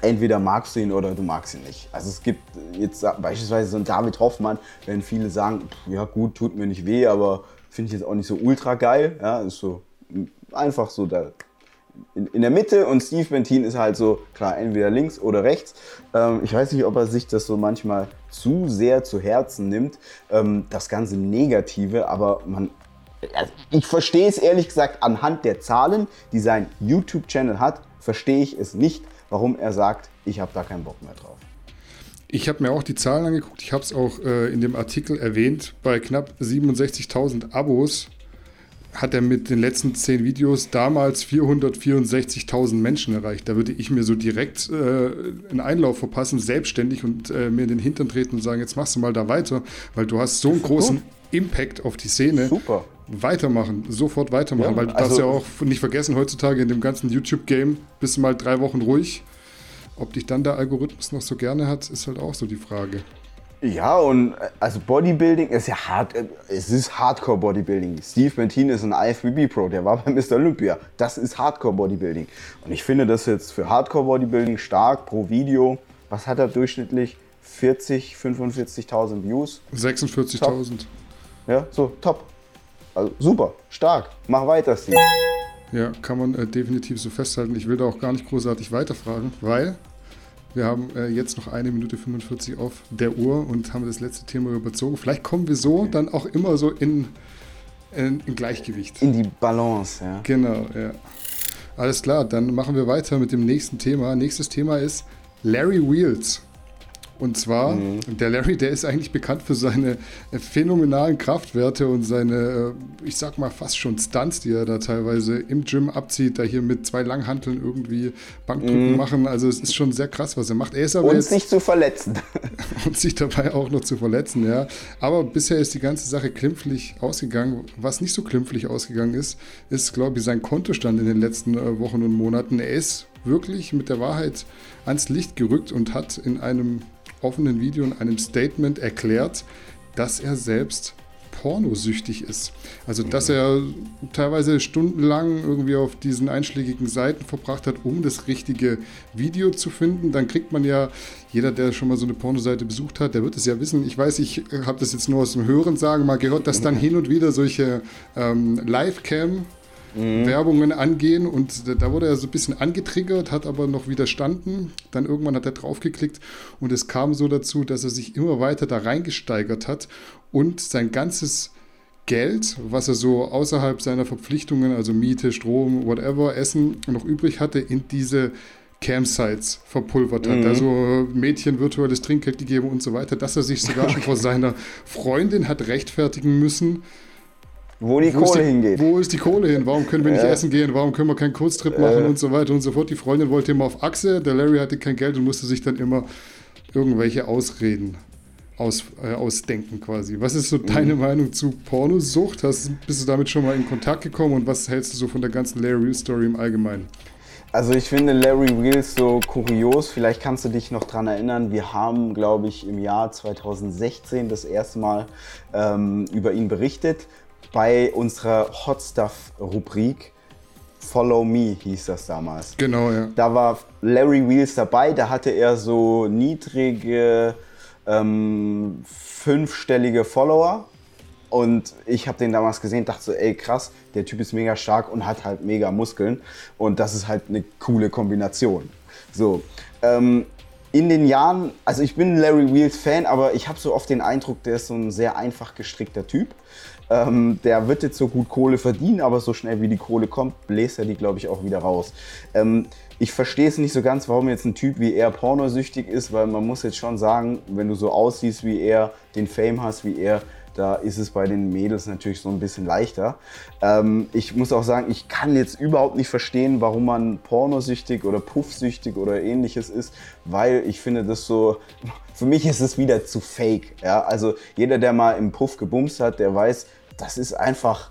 entweder magst du ihn oder du magst ihn nicht. Also es gibt jetzt beispielsweise so einen David Hoffmann, wenn viele sagen, ja gut, tut mir nicht weh, aber finde ich jetzt auch nicht so ultra geil. Ja, ist so einfach so, da in, in, der Mitte und Steve Bentin ist halt so, klar, entweder links oder rechts. Ähm, ich weiß nicht, ob er sich das so manchmal zu sehr zu Herzen nimmt, ähm, das ganze Negative, aber man, also ich verstehe es ehrlich gesagt anhand der Zahlen, die sein YouTube-Channel hat, verstehe ich es nicht, warum er sagt, ich habe da keinen Bock mehr drauf. Ich habe mir auch die Zahlen angeguckt, ich habe es auch äh, in dem Artikel erwähnt, bei knapp 67.000 Abos hat er mit den letzten zehn Videos damals 464.000 Menschen erreicht. Da würde ich mir so direkt äh, einen Einlauf verpassen, selbstständig und äh, mir in den Hintern treten und sagen, jetzt machst du mal da weiter, weil du hast so einen großen Impact auf die Szene. Super. Weitermachen, sofort weitermachen, ja, weil du also, darfst ja auch nicht vergessen, heutzutage in dem ganzen YouTube-Game bist du mal drei Wochen ruhig. Ob dich dann der Algorithmus noch so gerne hat, ist halt auch so die Frage. Ja, und äh, also Bodybuilding ist ja hart, äh, es ist Hardcore Bodybuilding. Steve Bentin ist ein IFBB Pro, der war bei Mr. Olympia. Das ist Hardcore Bodybuilding. Und ich finde das jetzt für Hardcore Bodybuilding stark pro Video. Was hat er durchschnittlich? 40, 45.000 Views? 46.000. Ja, so, top. Also super, stark. Mach weiter, Steve. Ja, kann man äh, definitiv so festhalten. Ich will da auch gar nicht großartig weiterfragen, weil wir haben äh, jetzt noch eine Minute 45 auf der Uhr und haben das letzte Thema überzogen. Vielleicht kommen wir so dann auch immer so in, in, in Gleichgewicht. In die Balance, ja. Genau, ja. Alles klar, dann machen wir weiter mit dem nächsten Thema. Nächstes Thema ist Larry Wheels. Und zwar, mhm. der Larry, der ist eigentlich bekannt für seine äh, phänomenalen Kraftwerte und seine, äh, ich sag mal, fast schon Stunts, die er da teilweise im Gym abzieht, da hier mit zwei Langhanteln irgendwie Bankdrücken mhm. machen. Also es ist schon sehr krass, was er macht. Er ist aber und jetzt, sich zu verletzen. und sich dabei auch noch zu verletzen, ja. Aber bisher ist die ganze Sache klimpflich ausgegangen. Was nicht so klimpflich ausgegangen ist, ist, glaube ich, sein Kontostand in den letzten äh, Wochen und Monaten. Er ist wirklich mit der Wahrheit ans Licht gerückt und hat in einem offenen Video in einem Statement erklärt, dass er selbst pornosüchtig ist. Also, dass er teilweise stundenlang irgendwie auf diesen einschlägigen Seiten verbracht hat, um das richtige Video zu finden. Dann kriegt man ja, jeder, der schon mal so eine Pornoseite besucht hat, der wird es ja wissen. Ich weiß, ich habe das jetzt nur aus dem Hören sagen mal gehört, dass dann hin und wieder solche ähm, Live-Cam mhm. Werbungen angehen und da wurde er so ein bisschen angetriggert, hat aber noch widerstanden. Dann irgendwann hat er draufgeklickt und es kam so dazu, dass er sich immer weiter da reingesteigert hat und sein ganzes Geld, was er so außerhalb seiner Verpflichtungen, also Miete, Strom, whatever, Essen noch übrig hatte, in diese Campsites verpulvert hat. Mhm. Also Mädchen virtuelles Trinkgeld gegeben und so weiter, dass er sich sogar schon vor seiner Freundin hat rechtfertigen müssen, wo die wo Kohle die, hingeht. Wo ist die Kohle hin? Warum können wir nicht äh, essen gehen? Warum können wir keinen Kurztrip machen äh, und so weiter und so fort? Die Freundin wollte immer auf Achse, der Larry hatte kein Geld und musste sich dann immer irgendwelche Ausreden aus, äh, ausdenken quasi. Was ist so deine mhm. Meinung zu Pornosucht? Hast, bist du damit schon mal in Kontakt gekommen und was hältst du so von der ganzen Larry Story im Allgemeinen? Also ich finde Larry Wheels so kurios. Vielleicht kannst du dich noch daran erinnern. Wir haben, glaube ich, im Jahr 2016 das erste Mal ähm, über ihn berichtet bei unserer Hot Stuff Rubrik. Follow Me hieß das damals. Genau, ja. Da war Larry Wheels dabei, da hatte er so niedrige ähm, fünfstellige Follower. Und ich habe den damals gesehen, dachte so, ey krass, der Typ ist mega stark und hat halt mega Muskeln. Und das ist halt eine coole Kombination. So, ähm, in den Jahren, also ich bin Larry Wheels Fan, aber ich habe so oft den Eindruck, der ist so ein sehr einfach gestrickter Typ. Ähm, der wird jetzt so gut Kohle verdienen, aber so schnell wie die Kohle kommt, bläst er die, glaube ich, auch wieder raus. Ähm, ich verstehe es nicht so ganz, warum jetzt ein Typ wie er pornosüchtig ist, weil man muss jetzt schon sagen, wenn du so aussiehst wie er, den Fame hast wie er, da ist es bei den Mädels natürlich so ein bisschen leichter. Ähm, ich muss auch sagen, ich kann jetzt überhaupt nicht verstehen, warum man pornosüchtig oder puffsüchtig oder ähnliches ist, weil ich finde das so, für mich ist es wieder zu fake. Ja? Also jeder, der mal im Puff gebumst hat, der weiß, das ist einfach,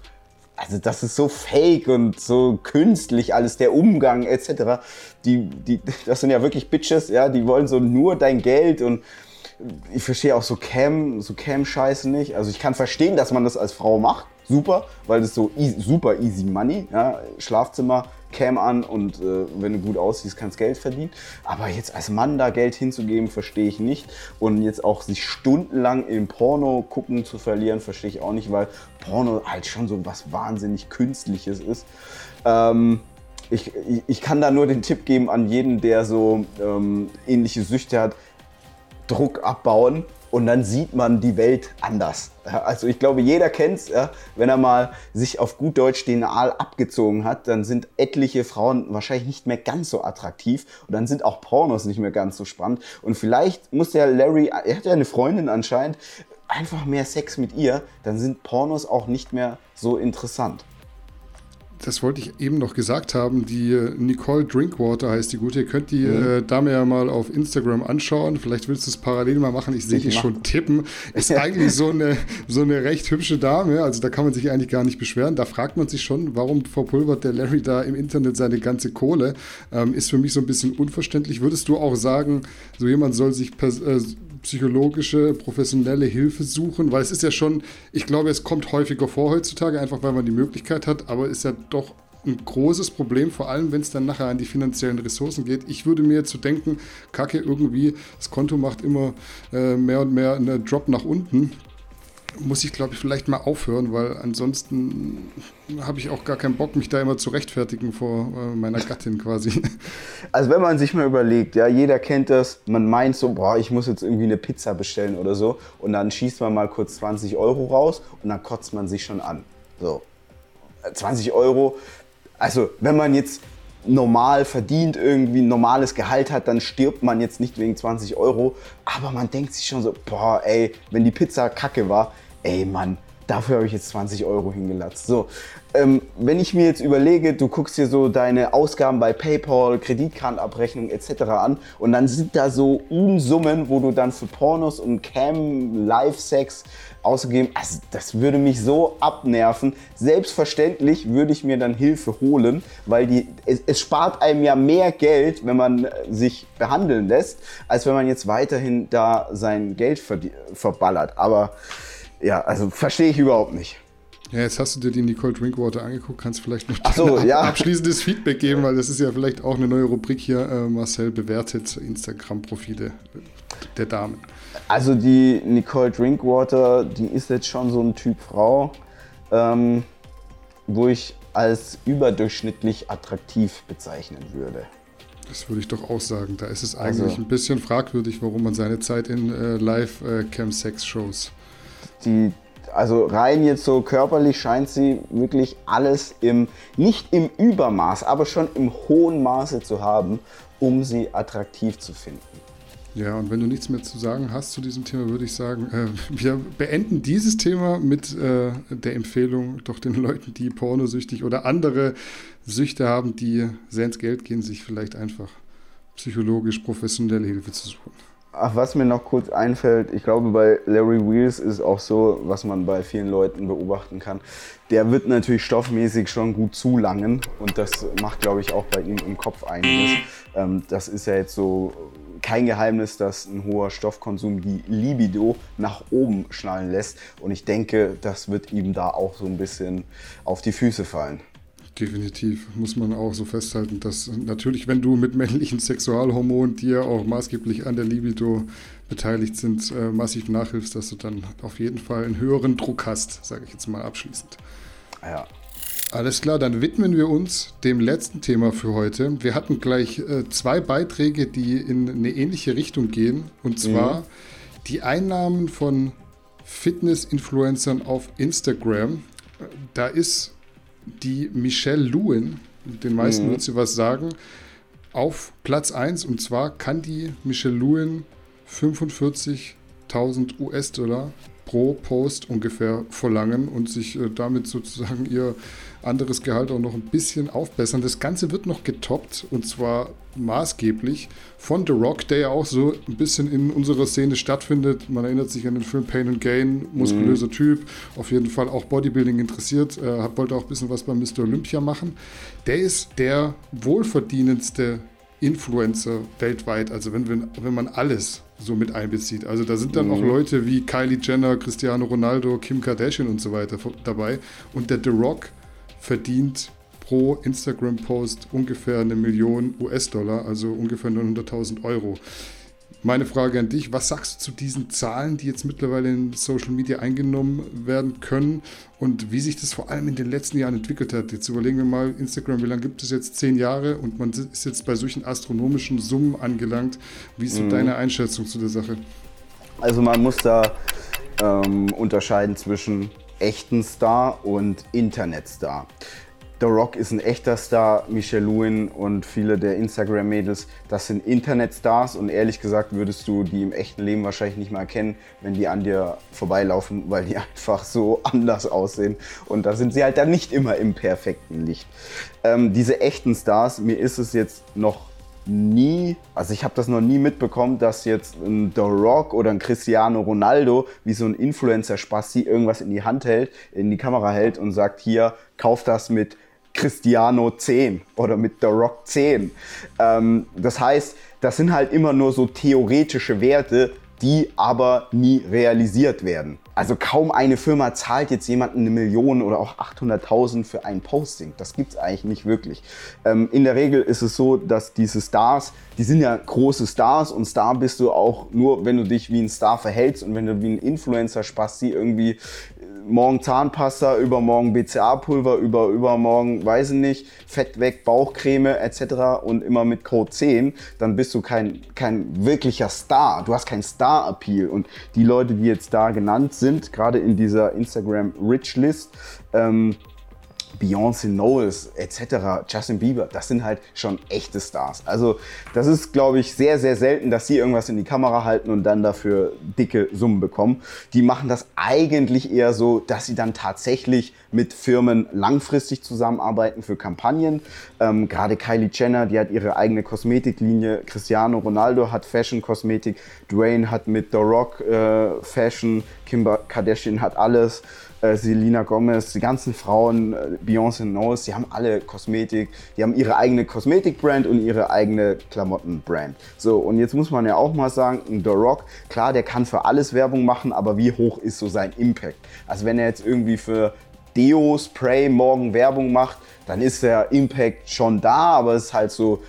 also das ist so fake und so künstlich alles, der Umgang etc. Die, die, das sind ja wirklich Bitches, ja, die wollen so nur dein Geld und ich verstehe auch so Cam, so Cam-Scheiße nicht. Also ich kann verstehen, dass man das als Frau macht, super, weil das so easy, super easy money, ja, Schlafzimmer, Cam an und äh, wenn du gut aussiehst, kannst Geld verdienen. Aber jetzt als Mann da Geld hinzugeben, verstehe ich nicht. Und jetzt auch sich stundenlang im Porno gucken zu verlieren, verstehe ich auch nicht, weil Porno halt schon so was wahnsinnig Künstliches ist. Ähm, ich, ich kann da nur den Tipp geben an jeden, der so ähm, ähnliche Süchte hat. Druck abbauen und dann sieht man die Welt anders. Also ich glaube, jeder kennt es, wenn er mal sich auf gut Deutsch den Aal abgezogen hat, dann sind etliche Frauen wahrscheinlich nicht mehr ganz so attraktiv und dann sind auch Pornos nicht mehr ganz so spannend. Und vielleicht muss der Larry, er hat ja eine Freundin anscheinend, einfach mehr Sex mit ihr, dann sind Pornos auch nicht mehr so interessant das wollte ich eben noch gesagt haben, die äh, Nicole Drinkwater heißt die gute. Ihr könnt die mhm. äh, Dame ja mal auf Instagram anschauen. Vielleicht willst du es parallel mal machen. Ich sehe die schon tippen. Ist eigentlich so eine, so eine recht hübsche Dame. Also da kann man sich eigentlich gar nicht beschweren. Da fragt man sich schon, warum verpulvert der Larry da im Internet seine ganze Kohle? Ähm, ist für mich so ein bisschen unverständlich. Würdest du auch sagen, so jemand soll sich äh, psychologische, professionelle Hilfe suchen, weil es ist ja schon, ich glaube, es kommt häufiger vor heutzutage, einfach weil man die Möglichkeit hat, aber ist ja doch ein großes Problem, vor allem wenn es dann nachher an die finanziellen Ressourcen geht. Ich würde mir zu denken, Kacke, irgendwie, das Konto macht immer äh, mehr und mehr einen Drop nach unten muss ich, glaube ich, vielleicht mal aufhören, weil ansonsten habe ich auch gar keinen Bock, mich da immer zu rechtfertigen vor äh, meiner Gattin quasi. Also wenn man sich mal überlegt, ja, jeder kennt das, man meint so, boah, ich muss jetzt irgendwie eine Pizza bestellen oder so und dann schießt man mal kurz 20 Euro raus und dann kotzt man sich schon an. So, 20 Euro, also wenn man jetzt normal verdient, irgendwie ein normales Gehalt hat, dann stirbt man jetzt nicht wegen 20 Euro. Aber man denkt sich schon so, boah, ey, wenn die Pizza kacke war, ey Mann, dafür habe ich jetzt 20 Euro hingelatzt. So, ähm, wenn ich mir jetzt überlege, du guckst dir so deine Ausgaben bei PayPal, Kreditkartenabrechnung etc. an und dann sind da so Unsummen, wo du dann für Pornos und Cam, Live-Sex ausgegeben, also das würde mich so abnerven. Selbstverständlich würde ich mir dann Hilfe holen, weil die, es, es spart einem ja mehr Geld, wenn man sich behandeln lässt, als wenn man jetzt weiterhin da sein Geld verballert. Aber ja, also verstehe ich überhaupt nicht. Ja, jetzt hast du dir die Nicole Drinkwater angeguckt, kannst vielleicht noch so, ja. abschließendes Feedback geben, weil das ist ja vielleicht auch eine neue Rubrik hier. Äh, Marcel bewertet Instagram-Profile der Damen. Also die Nicole Drinkwater, die ist jetzt schon so ein Typ Frau, ähm, wo ich als überdurchschnittlich attraktiv bezeichnen würde. Das würde ich doch auch sagen. Da ist es eigentlich also, ein bisschen fragwürdig, warum man seine Zeit in äh, Live-Cam-Sex-Shows äh, die, also rein jetzt so körperlich scheint sie wirklich alles im, nicht im Übermaß, aber schon im hohen Maße zu haben, um sie attraktiv zu finden. Ja, und wenn du nichts mehr zu sagen hast zu diesem Thema, würde ich sagen, äh, wir beenden dieses Thema mit äh, der Empfehlung, doch den Leuten, die pornosüchtig oder andere Süchte haben, die sehr ins Geld gehen, sich vielleicht einfach psychologisch professionelle Hilfe zu suchen. Ach, was mir noch kurz einfällt, ich glaube, bei Larry Wheels ist auch so, was man bei vielen Leuten beobachten kann. Der wird natürlich stoffmäßig schon gut zulangen und das macht, glaube ich, auch bei ihm im Kopf einiges. Ähm, das ist ja jetzt so kein Geheimnis, dass ein hoher Stoffkonsum die Libido nach oben schnallen lässt und ich denke, das wird ihm da auch so ein bisschen auf die Füße fallen. Definitiv muss man auch so festhalten, dass natürlich, wenn du mit männlichen Sexualhormonen, die ja auch maßgeblich an der Libido beteiligt sind, äh, massiv nachhilfst, dass du dann auf jeden Fall einen höheren Druck hast, sage ich jetzt mal abschließend. Ja. Alles klar, dann widmen wir uns dem letzten Thema für heute. Wir hatten gleich äh, zwei Beiträge, die in eine ähnliche Richtung gehen, und zwar mhm. die Einnahmen von Fitness-Influencern auf Instagram. Da ist die Michelle Lewin, den meisten mhm. wird sie was sagen, auf Platz 1. Und zwar kann die Michelle Lewin 45.000 US-Dollar pro Post ungefähr verlangen und sich äh, damit sozusagen ihr anderes Gehalt auch noch ein bisschen aufbessern. Das Ganze wird noch getoppt und zwar maßgeblich von The Rock, der ja auch so ein bisschen in unserer Szene stattfindet. Man erinnert sich an den Film Pain and Gain, muskulöser mhm. Typ, auf jeden Fall auch Bodybuilding interessiert, äh, wollte auch ein bisschen was bei Mr. Olympia machen. Der ist der wohlverdienendste Influencer weltweit, also wenn, wenn, wenn man alles so mit einbezieht. Also da sind dann mhm. auch Leute wie Kylie Jenner, Cristiano Ronaldo, Kim Kardashian und so weiter dabei. Und der The Rock verdient pro Instagram-Post ungefähr eine Million US-Dollar, also ungefähr 900.000 Euro. Meine Frage an dich, was sagst du zu diesen Zahlen, die jetzt mittlerweile in Social Media eingenommen werden können und wie sich das vor allem in den letzten Jahren entwickelt hat? Jetzt überlegen wir mal, Instagram, wie lange gibt es jetzt? Zehn Jahre und man ist jetzt bei solchen astronomischen Summen angelangt. Wie ist mhm. deine Einschätzung zu der Sache? Also man muss da ähm, unterscheiden zwischen echten Star und Internetstar. The Rock ist ein echter Star, Michelle Lewin und viele der Instagram-Mädels, das sind Internetstars und ehrlich gesagt würdest du die im echten Leben wahrscheinlich nicht mal erkennen, wenn die an dir vorbeilaufen, weil die einfach so anders aussehen und da sind sie halt dann nicht immer im perfekten Licht. Ähm, diese echten Stars, mir ist es jetzt noch nie, also ich habe das noch nie mitbekommen, dass jetzt ein The Rock oder ein Cristiano Ronaldo wie so ein Influencer-Spasti irgendwas in die Hand hält, in die Kamera hält und sagt, hier, kauf das mit Cristiano 10 oder mit The Rock 10. Ähm, das heißt, das sind halt immer nur so theoretische Werte, die aber nie realisiert werden. Also kaum eine Firma zahlt jetzt jemanden eine Million oder auch 800.000 für ein Posting. Das gibt es eigentlich nicht wirklich. Ähm, in der Regel ist es so, dass diese Stars, die sind ja große Stars und Star bist du auch nur, wenn du dich wie ein Star verhältst und wenn du wie ein Influencer-Spasti irgendwie morgen Zahnpasta, übermorgen BCA-Pulver, über, übermorgen, weiß ich nicht, Fett weg, Bauchcreme etc. und immer mit Code 10, dann bist du kein, kein wirklicher Star. Du hast keinen Star-Appeal. Und die Leute, die jetzt da genannt sind, gerade in dieser Instagram Rich List, ähm, Beyoncé Knowles etc., Justin Bieber, das sind halt schon echte Stars. Also das ist, glaube ich, sehr, sehr selten, dass sie irgendwas in die Kamera halten und dann dafür dicke Summen bekommen. Die machen das eigentlich eher so, dass sie dann tatsächlich mit Firmen langfristig zusammenarbeiten für Kampagnen. Ähm, Gerade Kylie Jenner, die hat ihre eigene Kosmetiklinie. Cristiano Ronaldo hat Fashion-Kosmetik. Dwayne hat mit The Rock äh, Fashion. Kim Kardashian hat alles äh, Selena Gomez, die ganzen Frauen, äh, Beyoncé Knowles, die haben alle Kosmetik, die haben ihre eigene Kosmetik-Brand und ihre eigene Klamotten-Brand. So, und jetzt muss man ja auch mal sagen, The Rock, klar, der kann für alles Werbung machen, aber wie hoch ist so sein Impact? Also wenn er jetzt irgendwie für Deo, Spray morgen Werbung macht, dann ist der Impact schon da, aber es ist halt so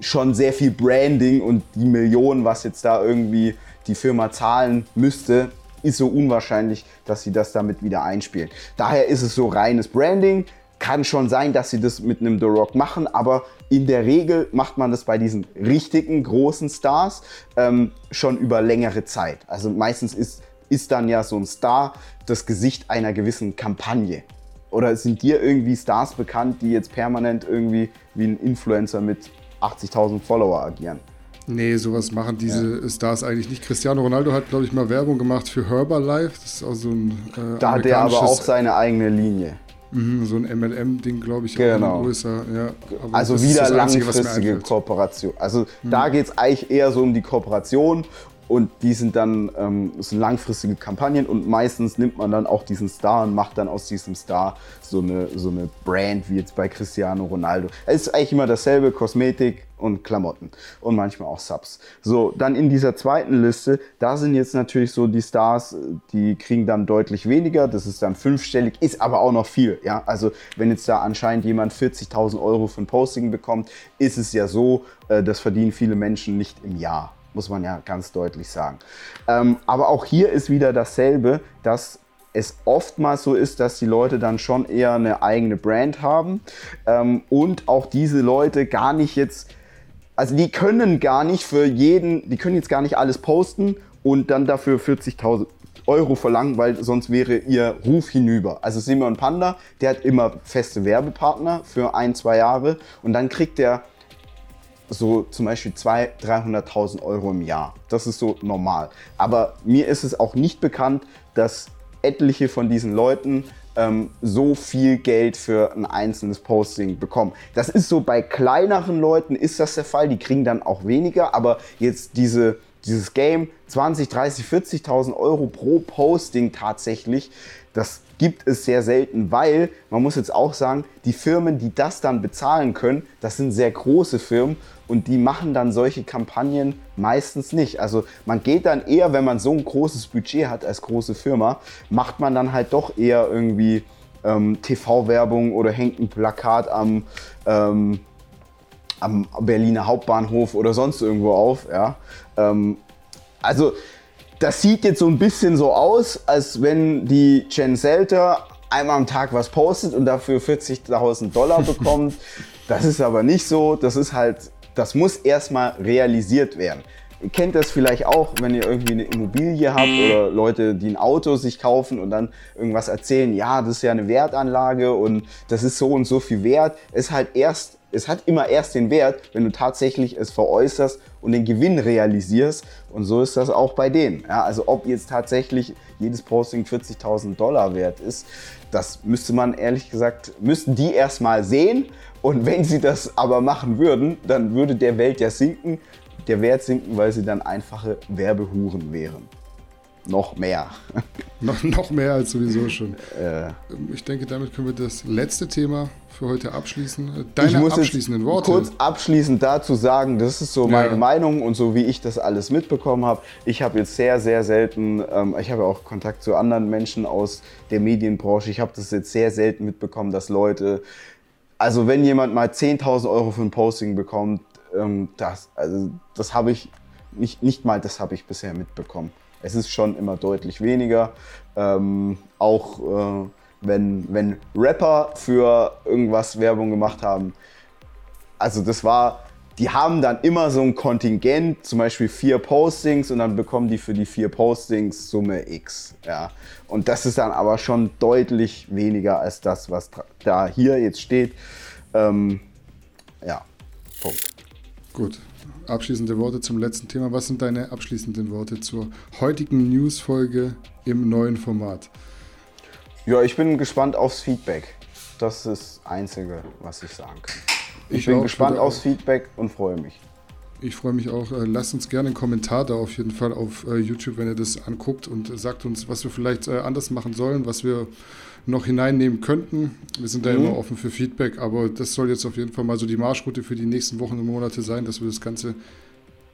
schon sehr viel Branding und die Millionen, was jetzt da irgendwie die Firma zahlen müsste, ist so unwahrscheinlich, dass sie das damit wieder einspielen. Daher ist es so reines Branding. Kann schon sein, dass sie das mit einem The Rock machen, aber in der Regel macht man das bei diesen richtigen großen Stars ähm, schon über längere Zeit. Also meistens ist, ist dann ja so ein Star das Gesicht einer gewissen Kampagne. Oder sind dir irgendwie Stars bekannt, die jetzt permanent irgendwie wie ein Influencer mit 80.000 Follower agieren? Nee, sowas machen diese ja. Stars eigentlich nicht. Cristiano Ronaldo hat, glaube ich, mal Werbung gemacht für Herbalife. Das ist auch so ein. Äh, da hat er aber auch seine eigene Linie. Mhm, so ein MLM-Ding, glaube ich, genau. größer. Ja, also wieder langfristige Kooperation. Also mhm. da geht es eigentlich eher so um die Kooperation und die sind dann ähm, sind langfristige Kampagnen und meistens nimmt man dann auch diesen Star und macht dann aus diesem Star so eine, so eine Brand wie jetzt bei Cristiano Ronaldo. Es ist eigentlich immer dasselbe, Kosmetik und Klamotten und manchmal auch Subs. So, dann in dieser zweiten Liste, da sind jetzt natürlich so die Stars, die kriegen dann deutlich weniger, das ist dann fünfstellig, ist aber auch noch viel. Ja? Also wenn jetzt da anscheinend jemand 40.000 Euro ein Posting bekommt, ist es ja so, äh, das verdienen viele Menschen nicht im Jahr muss man ja ganz deutlich sagen. Ähm, aber auch hier ist wieder dasselbe, dass es oftmals so ist, dass die Leute dann schon eher eine eigene Brand haben ähm, und auch diese Leute gar nicht jetzt, also die können gar nicht für jeden, die können jetzt gar nicht alles posten und dann dafür 40.000 Euro verlangen, weil sonst wäre ihr Ruf hinüber. Also Simon Panda, der hat immer feste Werbepartner für ein, zwei Jahre und dann kriegt er so zum Beispiel 200.000, 300.000 Euro im Jahr. Das ist so normal. Aber mir ist es auch nicht bekannt, dass etliche von diesen Leuten ähm, so viel Geld für ein einzelnes Posting bekommen. Das ist so bei kleineren Leuten ist das der Fall, die kriegen dann auch weniger, aber jetzt diese, dieses Game 20, 30, 40.000 Euro pro Posting tatsächlich, das gibt es sehr selten, weil man muss jetzt auch sagen, die Firmen, die das dann bezahlen können, das sind sehr große Firmen und die machen dann solche Kampagnen meistens nicht. Also man geht dann eher, wenn man so ein großes Budget hat als große Firma, macht man dann halt doch eher irgendwie ähm, TV-Werbung oder hängt ein Plakat am, ähm, am Berliner Hauptbahnhof oder sonst irgendwo auf. Ja? Ähm, Also, das sieht jetzt so ein bisschen so aus, als wenn die Jen Selter einmal am Tag was postet und dafür 40.000 Dollar bekommt. das ist aber nicht so. Das ist halt, das muss erstmal realisiert werden. Ihr kennt das vielleicht auch, wenn ihr irgendwie eine Immobilie habt oder Leute, die ein Auto sich kaufen und dann irgendwas erzählen, ja, das ist ja eine Wertanlage und das ist so und so viel wert. Es halt erst, es hat immer erst den Wert, wenn du tatsächlich es veräußerst und den Gewinn realisierst. Und so ist das auch bei denen. Ja, also ob jetzt tatsächlich jedes Posting 40.000 Dollar wert ist, das müsste man ehrlich gesagt, müssten die erstmal sehen. Und wenn sie das aber machen würden, dann würde der Welt ja sinken der Wert sinken, weil sie dann einfache Werbehuren wären. Noch mehr. noch, noch mehr als sowieso schon. Äh, ich denke, damit können wir das letzte Thema für heute abschließen. Deine ich muss abschließenden Worte. Kurz abschließend dazu sagen, das ist so meine ja. Meinung und so wie ich das alles mitbekommen habe. Ich habe jetzt sehr, sehr selten, ähm, ich habe auch Kontakt zu anderen Menschen aus der Medienbranche. Ich habe das jetzt sehr selten mitbekommen, dass Leute also wenn jemand mal 10.000 Euro für ein Posting bekommt, ähm, das, also, das habe ich nicht, nicht mal, das habe ich bisher mitbekommen. Es ist schon immer deutlich weniger. Ähm, auch äh, wenn, wenn Rapper für irgendwas Werbung gemacht haben. Also das war, die haben dann immer so ein Kontingent, zum Beispiel vier Postings und dann bekommen die für die vier Postings Summe X. Ja. Und das ist dann aber schon deutlich weniger als das, was da hier jetzt steht. Ähm, ja, Punkt. Gut. Abschließende Worte zum letzten Thema. Was sind deine abschließenden Worte zur heutigen News-Folge im neuen Format? Ja, ich bin gespannt aufs Feedback. Das ist das Einzige, was ich sagen kann. Ich, ich bin gespannt aufs Feedback und freue mich. Ich freue mich auch. Äh, lasst uns gerne einen Kommentar da auf jeden Fall auf äh, YouTube, wenn ihr das anguckt und sagt uns, was wir vielleicht äh, anders machen sollen, was wir noch hineinnehmen könnten. Wir sind da mhm. immer offen für Feedback, aber das soll jetzt auf jeden Fall mal so die Marschroute für die nächsten Wochen und Monate sein, dass wir das Ganze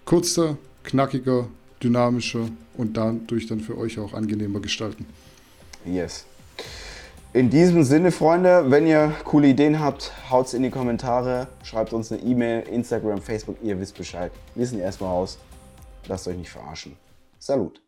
kurzer, knackiger, dynamischer und dadurch dann für euch auch angenehmer gestalten. Yes. In diesem Sinne, Freunde, wenn ihr coole Ideen habt, haut's in die Kommentare, schreibt uns eine E-Mail, Instagram, Facebook, ihr wisst Bescheid. Wir sind erstmal raus. Lasst euch nicht verarschen. Salut.